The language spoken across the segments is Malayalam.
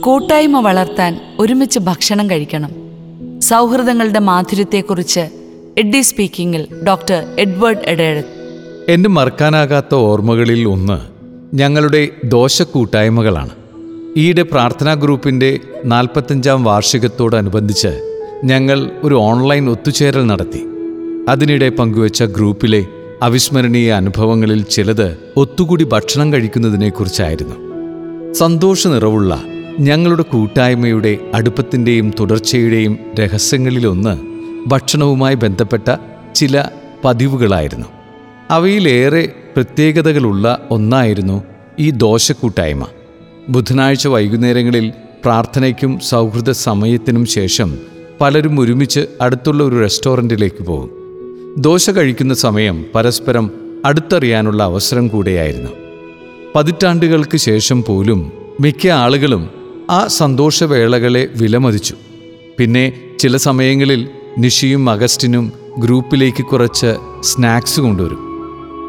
കൂട്ടായ്മ വളർത്താൻ ഒരുമിച്ച് ഭക്ഷണം കഴിക്കണം. സൗഹൃദങ്ങളുടെ മാധുര്യത്തെക്കുറിച്ച് എഡ്ഡി സ്പീക്കിംഗിൽ ഡോക്ടർ എഡ്വേർഡ് എഡേഴത്ത് എന്റെ മറക്കാനാകാത്ത ഓർമ്മകളിൽ ഒന്ന് ഞങ്ങളുടെ ദോശക്കൂട്ടായ്മകളാണ്. ഈയിടെ പ്രാർത്ഥനാ ഗ്രൂപ്പിന്റെ നാൽപ്പത്തഞ്ചാം വാർഷികത്തോടനുബന്ധിച്ച് ഞങ്ങൾ ഒരു ഓൺലൈൻ ഒത്തുചേരൽ നടത്തി. അതിനിടെ പങ്കുവച്ച ഗ്രൂപ്പിലെ അവിസ്മരണീയ അനുഭവങ്ങളിൽ ചിലത് ഒത്തുകൂടി ഭക്ഷണം കഴിക്കുന്നതിനെക്കുറിച്ചായിരുന്നു. സന്തോഷ നിറവുള്ള ഞങ്ങളുടെ കൂട്ടായ്മയുടെ അടുപ്പത്തിന്റെയും തുടർച്ചയുടെയും രഹസ്യങ്ങളിലൊന്ന് ഭക്ഷണവുമായി ബന്ധപ്പെട്ട ചില പതിവുകളായിരുന്നു. അവയിലേറെ പ്രത്യേകതകളുള്ള ഒന്നായിരുന്നു ഈ ദോശക്കൂട്ടായ്മ. ബുധനാഴ്ച വൈകുന്നേരങ്ങളിൽ പ്രാർത്ഥനയ്ക്കും സൗഹൃദ സമയത്തിനും ശേഷം പലരും ഒരുമിച്ച് അടുത്തുള്ള ഒരു റെസ്റ്റോറന്റിലേക്ക് പോകും. ദോശ കഴിക്കുന്ന സമയം പരസ്പരം അടുത്തറിയാനുള്ള അവസരം കൂടെയായിരുന്നു. പതിറ്റാണ്ടുകൾക്ക് ശേഷം പോലും മിക്ക ആളുകളും ആ സന്തോഷവേളകളെ വിലമതിച്ചു. പിന്നെ ചില സമയങ്ങളിൽ നിഷിയും അഗസ്റ്റിനും ഗ്രൂപ്പിലേക്ക് കുറച്ച് സ്നാക്സ് കൊണ്ടുവരും.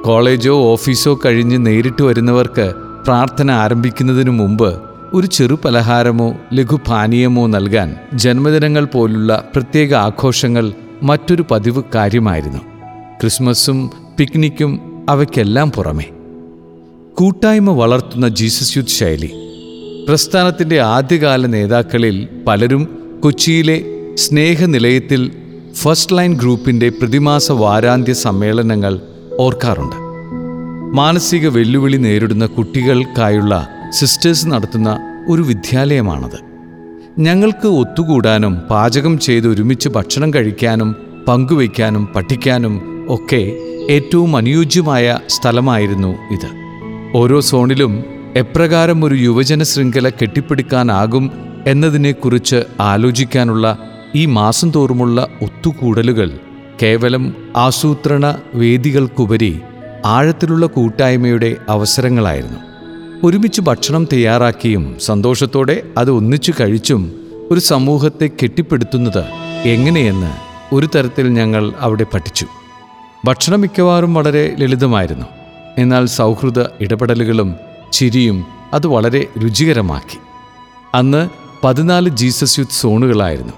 കോളേജോ ഓഫീസോ കഴിഞ്ഞ് നേരിട്ട് വരുന്നവർക്ക് പ്രാർത്ഥന ആരംഭിക്കുന്നതിനു മുമ്പ് ഒരു ചെറു പലഹാരമോ ലഘുപാനീയമോ നൽകാൻ ജന്മദിനങ്ങൾ പോലുള്ള പ്രത്യേക ആഘോഷങ്ങൾ മറ്റൊരു പതിവ് കാര്യമായിരുന്നു. ക്രിസ്മസും പിക്നിക്കും അവയ്ക്കെല്ലാം പുറമെ. കൂട്ടായ്മ വളർത്തുന്ന ജീസസ് യൂത്ത് ശൈലി. പ്രസ്ഥാനത്തിന്റെ ആദ്യകാല നേതാക്കളിൽ പലരും കൊച്ചിയിലെ സ്നേഹനിലയത്തിൽ ഫസ്റ്റ് ലൈൻ ഗ്രൂപ്പിന്റെ പ്രതിമാസ വാരാന്ത്യ സമ്മേളനങ്ങൾ ഓർക്കാറുണ്ട്. മാനസിക വെല്ലുവിളി നേരിടുന്ന കുട്ടികൾക്കായുള്ള സിസ്റ്റേഴ്സ് നടത്തുന്ന ഒരു വിദ്യാലയമാണത്. ഞങ്ങൾക്ക് ഒത്തുകൂടാനും പാചകം ചെയ്ത് ഒരുമിച്ച് ഭക്ഷണം കഴിക്കാനും പങ്കുവയ്ക്കാനും പഠിക്കാനും ഒക്കെ ഏറ്റവും അനുയോജ്യമായ സ്ഥലമായിരുന്നു ഇത്. ഓരോ സോണിലും എപ്രകാരം ഒരു യുവജന ശൃംഖല കെട്ടിപ്പിടിക്കാനാകും എന്നതിനെക്കുറിച്ച് ആലോചിക്കാനുള്ള ഈ മാസം തോറുമുള്ള ഒത്തുകൂടലുകൾ കേവലം ആസൂത്രണ വേദികൾക്കുപരി ആഴത്തിലുള്ള കൂട്ടായ്മയുടെ അവസരങ്ങളായിരുന്നു. ഒരുമിച്ച് ഭക്ഷണം തയ്യാറാക്കിയും സന്തോഷത്തോടെ അത് ഒന്നിച്ചു കഴിച്ചും ഒരു സമൂഹത്തെ കെട്ടിപ്പടുത്തുന്നത് എങ്ങനെയെന്ന് ഒരു തരത്തിൽ ഞങ്ങൾ അവിടെ പഠിച്ചു. ഭക്ഷണം മിക്കവാറും വളരെ ലളിതമായിരുന്നു. എന്നാൽ സൗഹൃദ ഇടപെടലുകളും ചിരിയും അത് വളരെ രുചികരമാക്കി. അന്ന് പതിനാല് ജീസസ് യൂത്ത് സോണുകളായിരുന്നു.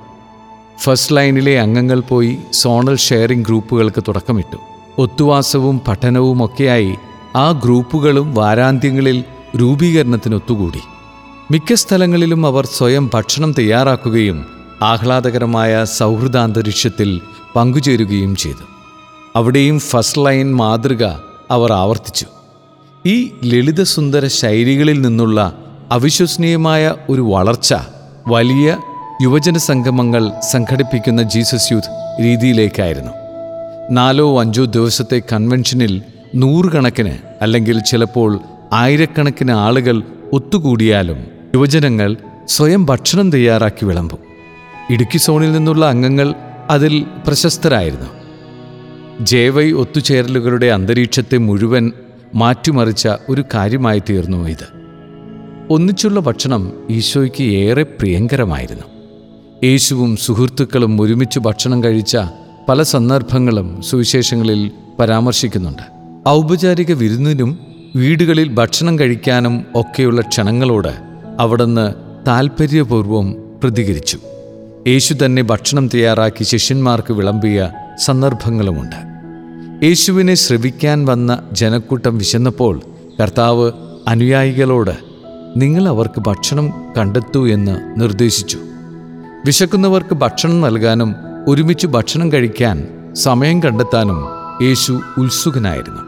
ഫസ്റ്റ് ലൈനിലെ അംഗങ്ങൾ പോയി സോണൽ ഷെയറിംഗ് ഗ്രൂപ്പുകൾക്ക് തുടക്കമിട്ടു. ഒത്തുവാസവും പഠനവും ഒക്കെയായി ആ ഗ്രൂപ്പുകളും വാരാന്ത്യങ്ങളിൽ രൂപീകരണത്തിനൊത്തുകൂടി. മിക്ക സ്ഥലങ്ങളിലും അവർ സ്വയം ഭക്ഷണം തയ്യാറാക്കുകയും ആഹ്ലാദകരമായ സൗഹൃദാന്തരീക്ഷത്തിൽ പങ്കുചേരുകയും ചെയ്തു. അവിടെയും ഫസ്റ്റ് ലൈൻ മാതൃക അവർ ആവർത്തിച്ചു. ഈ ലളിതസുന്ദര ശൈലികളിൽ നിന്നുള്ള അവിശ്വസനീയമായ ഒരു വളർച്ച വലിയ യുവജന സംഗമങ്ങൾ സംഘടിപ്പിക്കുന്ന ജീസസ് യൂത്ത് രീതിയിലേക്കായിരുന്നു. നാലോ അഞ്ചോ ദിവസത്തെ കൺവെൻഷനിൽ നൂറുകണക്കിന് അല്ലെങ്കിൽ ചിലപ്പോൾ ആയിരക്കണക്കിന് ആളുകൾ ഒത്തുകൂടിയാലും യുവജനങ്ങൾ സ്വയം ഭക്ഷണം തയ്യാറാക്കി വിളമ്പും. ഇടുക്കി സോണിൽ നിന്നുള്ള അംഗങ്ങൾ അതിൽ പ്രശസ്തരായിരുന്നു. ജേവൈ ഒത്തുചേരലുകളുടെ അന്തരീക്ഷത്തെ മുഴുവൻ മാറ്റിമറിച്ച ഒരു കാര്യമായി തീർന്നു ഇത്. ഒന്നിച്ചുള്ള ഭക്ഷണം ഈശോയ്ക്ക് ഏറെ പ്രിയങ്കരമായിരുന്നു. യേശുവും സുഹൃത്തുക്കളും ഒരുമിച്ച് ഭക്ഷണം കഴിച്ച പല സന്ദർഭങ്ങളും സുവിശേഷങ്ങളിൽ പരാമർശിക്കുന്നുണ്ട്. ഔപചാരിക വിരുന്നിനും വീടുകളിൽ ഭക്ഷണം കഴിക്കാനും ഒക്കെയുള്ള ക്ഷണങ്ങളോട് അവിടുന്ന് താൽപ്പര്യപൂർവം പ്രതികരിച്ചു. യേശു തന്നെ ഭക്ഷണം തയ്യാറാക്കി ശിഷ്യന്മാർക്ക് വിളമ്പിയ സന്ദർഭങ്ങളുമുണ്ട്. യേശുവിനെ ശ്രവിക്കാൻ വന്ന ജനക്കൂട്ടം വിശന്നപ്പോൾ കർത്താവ് അനുയായികളോട് നിങ്ങൾ അവർക്ക് ഭക്ഷണം കണ്ടെത്തൂ എന്ന് നിർദ്ദേശിച്ചു. വിശക്കുന്നവർക്ക് ഭക്ഷണം നൽകാനും ഒരുമിച്ച് ഭക്ഷണം കഴിക്കാൻ സമയം കണ്ടെത്താനും യേശു ഉത്സുകനായിരുന്നു.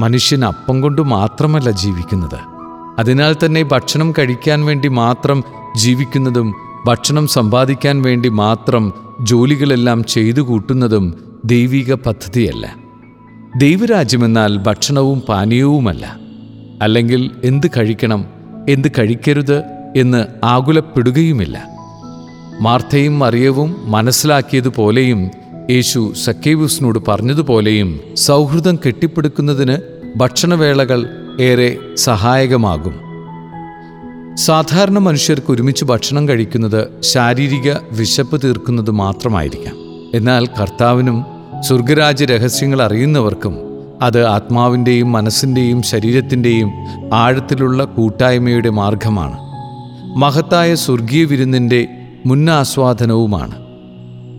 മനുഷ്യൻ അപ്പം കൊണ്ട് മാത്രമല്ല ജീവിക്കുന്നത്. അതിനാൽ തന്നെ ഭക്ഷണം കഴിക്കാൻ വേണ്ടി മാത്രം ജീവിക്കുന്നതും ഭക്ഷണം സമ്പാദിക്കാൻ വേണ്ടി മാത്രം ജോലികളെല്ലാം ചെയ്തു കൂട്ടുന്നതും ദൈവിക പദ്ധതിയല്ല. ദൈവരാജ്യമെന്നാൽ ഭക്ഷണവും പാനീയവുമല്ല. അല്ലെങ്കിൽ എന്ത് കഴിക്കണം എന്ത് കഴിക്കരുത് എന്ന് ആകുലപ്പെടുകയുമില്ല. മാർത്തയും മറിയവും മനസ്സിലാക്കിയതുപോലെയും യേശു സക്കേവൂസിനോട് പറഞ്ഞതുപോലെയും സൗഹൃദം കെട്ടിപ്പടുക്കുന്നതിന് ഭക്ഷണവേളകൾ ഏറെ സഹായകമാകും. സാധാരണ മനുഷ്യർക്ക് ഒരുമിച്ച് ഭക്ഷണം കഴിക്കുന്നത് ശാരീരിക വിശപ്പ് തീർക്കുന്നത് മാത്രമായിരിക്കാം. എന്നാൽ കർത്താവിനും സ്വർഗരാജ രഹസ്യങ്ങൾ അറിയുന്നവർക്കും അത് ആത്മാവിന്റെയും മനസ്സിന്റെയും ശരീരത്തിന്റെയും ആഴത്തിലുള്ള കൂട്ടായ്മയുടെ മാർഗമാണ്. മഹത്തായ സ്വർഗീയ വിരുന്നിന്റെ മുന്നാസ്വാദനവുമാണ്.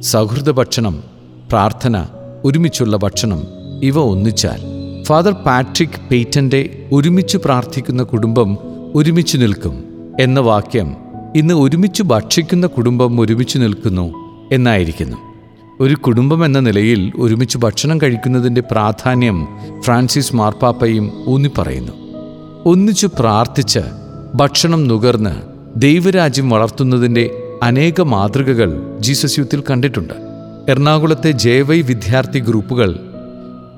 സൗഹൃദ ഭക്ഷണം പ്രാർത്ഥന ഒരുമിച്ചുള്ള ഭക്ഷണം ഇവ ഒന്നിച്ചാൽ. ഫാദർ പാട്രിക് പെയ്റ്റന്റെ ഒരുമിച്ച് പ്രാർത്ഥിക്കുന്ന കുടുംബം ഒരുമിച്ച് നിൽക്കും. എന്ന വാക്യം ഇന്ന് ഒരുമിച്ച് ഭക്ഷിക്കുന്ന കുടുംബം ഒരുമിച്ച് നിൽക്കുന്നു എന്നായിരിക്കുന്നു. ഒരു കുടുംബം എന്ന നിലയിൽ ഒരുമിച്ച് ഭക്ഷണം കഴിക്കുന്നതിന്റെ പ്രാധാന്യം ഫ്രാൻസിസ് മാർപ്പാപ്പയും ഊന്നിപ്പറയുന്നു. ഒന്നിച്ചു പ്രാർത്ഥിച്ച് ഭക്ഷണം നുകർന്ന് ദൈവരാജ്യം വളർത്തുന്നതിന്റെ അനേക മാതൃകകൾ ജീസസ് യൂത്തിൽ കണ്ടിട്ടുണ്ട്. എറണാകുളത്തെ ജേവൈ വിദ്യാർത്ഥി ഗ്രൂപ്പുകൾ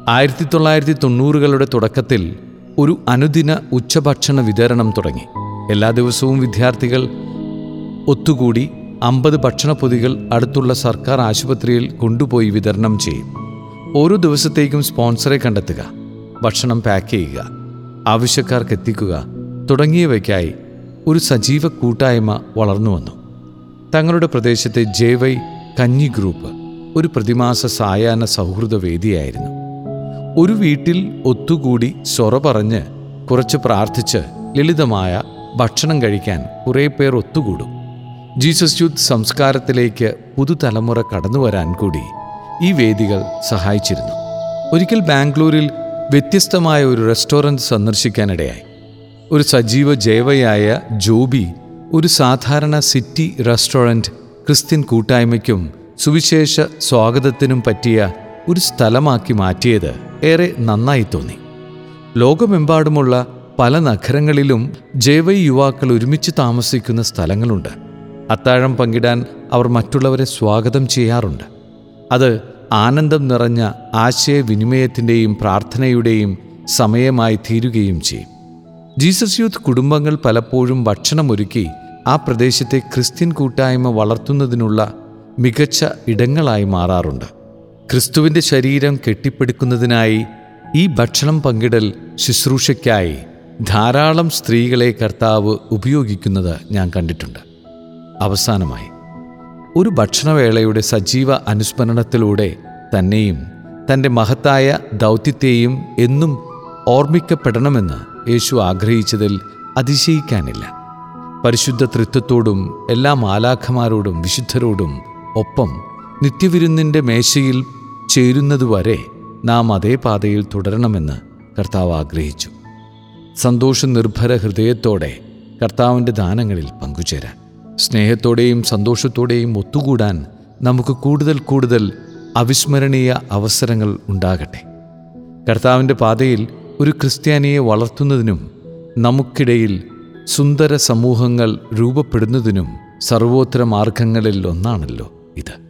ആയിരത്തി തൊള്ളായിരത്തി തൊണ്ണൂറുകളുടെ തുടക്കത്തിൽ ഒരു അനുദിന ഉച്ചഭക്ഷണ വിതരണം തുടങ്ങി. എല്ലാ ദിവസവും വിദ്യാർത്ഥികൾ ഒത്തുകൂടി അമ്പത് ഭക്ഷണപ്പൊതികൾ അടുത്തുള്ള സർക്കാർ ആശുപത്രിയിൽ കൊണ്ടുപോയി വിതരണം ചെയ്യും. ഓരോ ദിവസത്തേക്കും സ്പോൺസറെ കണ്ടെത്തുക ഭക്ഷണം പാക്ക് ചെയ്യുക ആവശ്യക്കാർക്ക് എത്തിക്കുക തുടങ്ങിയവയ്ക്കായി ഒരു സജീവ കൂട്ടായ്മ വളർന്നു വന്നു. തങ്ങളുടെ പ്രദേശത്തെ ജെ വൈ കഞ്ഞി ഗ്രൂപ്പ് ഒരു പ്രതിമാസ സായാഹ്ന സൗഹൃദ വേദിയായിരുന്നു. ഒരു വീട്ടിൽ ഒത്തുകൂടി സൊറ പറഞ്ഞ് കുറച്ച് പ്രാർത്ഥിച്ച് ലളിതമായ ഭക്ഷണം കഴിക്കാൻ കുറേ പേർ ഒത്തുകൂടും. ജീസസ് യൂത്ത് സംസ്കാരത്തിലേക്ക് പുതുതലമുറ കടന്നു വരാൻ കൂടി ഈ വേദികൾ സഹായിച്ചിരുന്നു. ഒരിക്കൽ ബാംഗ്ലൂരിൽ വ്യത്യസ്തമായ ഒരു റെസ്റ്റോറന്റ് സന്ദർശിക്കാനിടയായി. ഒരു സജീവ ജൈവയായ ജോബി ഒരു സാധാരണ സിറ്റി റെസ്റ്റോറന്റ് ക്രിസ്ത്യൻ കൂട്ടായ്മയ്ക്കും സുവിശേഷ സ്വാഗതത്തിനും പറ്റിയ ഒരു സ്ഥലമാക്കി മാറ്റിയത് ഏറെ നന്നായി തോന്നി. ലോകമെമ്പാടുമുള്ള പല നഗരങ്ങളിലും ജൈവൈ യുവാക്കൾ ഒരുമിച്ച് താമസിക്കുന്ന സ്ഥലങ്ങളുണ്ട്. അത്താഴം പങ്കിടാൻ അവർ മറ്റുള്ളവരെ സ്വാഗതം ചെയ്യാറുണ്ട്. അത് ആനന്ദം നിറഞ്ഞ ആശയവിനിമയത്തിന്റെയും പ്രാർത്ഥനയുടെയും സമയമായി തീരുകയും ചെയ്യും. ജീസസ് യൂത്ത് കുടുംബങ്ങൾ പലപ്പോഴും ഭക്ഷണമൊരുക്കി ആ പ്രദേശത്തെ ക്രിസ്ത്യൻ കൂട്ടായ്മ വളർത്തുന്നതിനുള്ള മികച്ച ഇടങ്ങളായി മാറാറുണ്ട്. ക്രിസ്തുവിന്റെ ശരീരം കെട്ടിപ്പടുക്കുന്നതിനായി ഈ ഭക്ഷണം പങ്കിടൽ ശുശ്രൂഷയ്ക്കായി ധാരാളം സ്ത്രീകളെ കർത്താവ് ഉപയോഗിക്കുന്നത് ഞാൻ കണ്ടിട്ടുണ്ട്. അവസാനമായി ഒരു ഭക്ഷണവേളയുടെ സജീവ അനുസ്മരണത്തിലൂടെ തന്നെയും തന്റെ മഹത്തായ ദൗത്യത്തെയും എന്നും ഓർമ്മിക്കപ്പെടണമെന്ന് യേശു ആഗ്രഹിച്ചതിൽ അതിശയിക്കാനില്ല. പരിശുദ്ധ തൃത്വത്തോടും എല്ലാ മാലാഖമാരോടും വിശുദ്ധരോടും ഒപ്പം നിത്യവിരുന്നിന്റെ മേശയിൽ ചേരുന്നതുവരെ നാം അതേ പാതയിൽ തുടരണമെന്ന് കർത്താവ് ആഗ്രഹിച്ചു. സന്തോഷ നിർഭര ഹൃദയത്തോടെ കർത്താവിന്റെ ദാനങ്ങളിൽ പങ്കുചേരാൻ. സ്നേഹത്തോടെയും സന്തോഷത്തോടെയും ഒത്തുകൂടാൻ നമുക്ക് കൂടുതൽ കൂടുതൽ അവിസ്മരണീയ അവസരങ്ങൾ ഉണ്ടാകട്ടെ. കർത്താവിന്റെ പാതയിൽ ഒരു ക്രിസ്ത്യാനിയെ വളർത്തുന്നതിനും നമുക്കിടയിൽ സുന്ദര സമൂഹങ്ങൾ രൂപപ്പെടുന്നതിനും സർവോത്തര മാർഗങ്ങളിൽ ഒന്നാണല്ലോ ഇത്.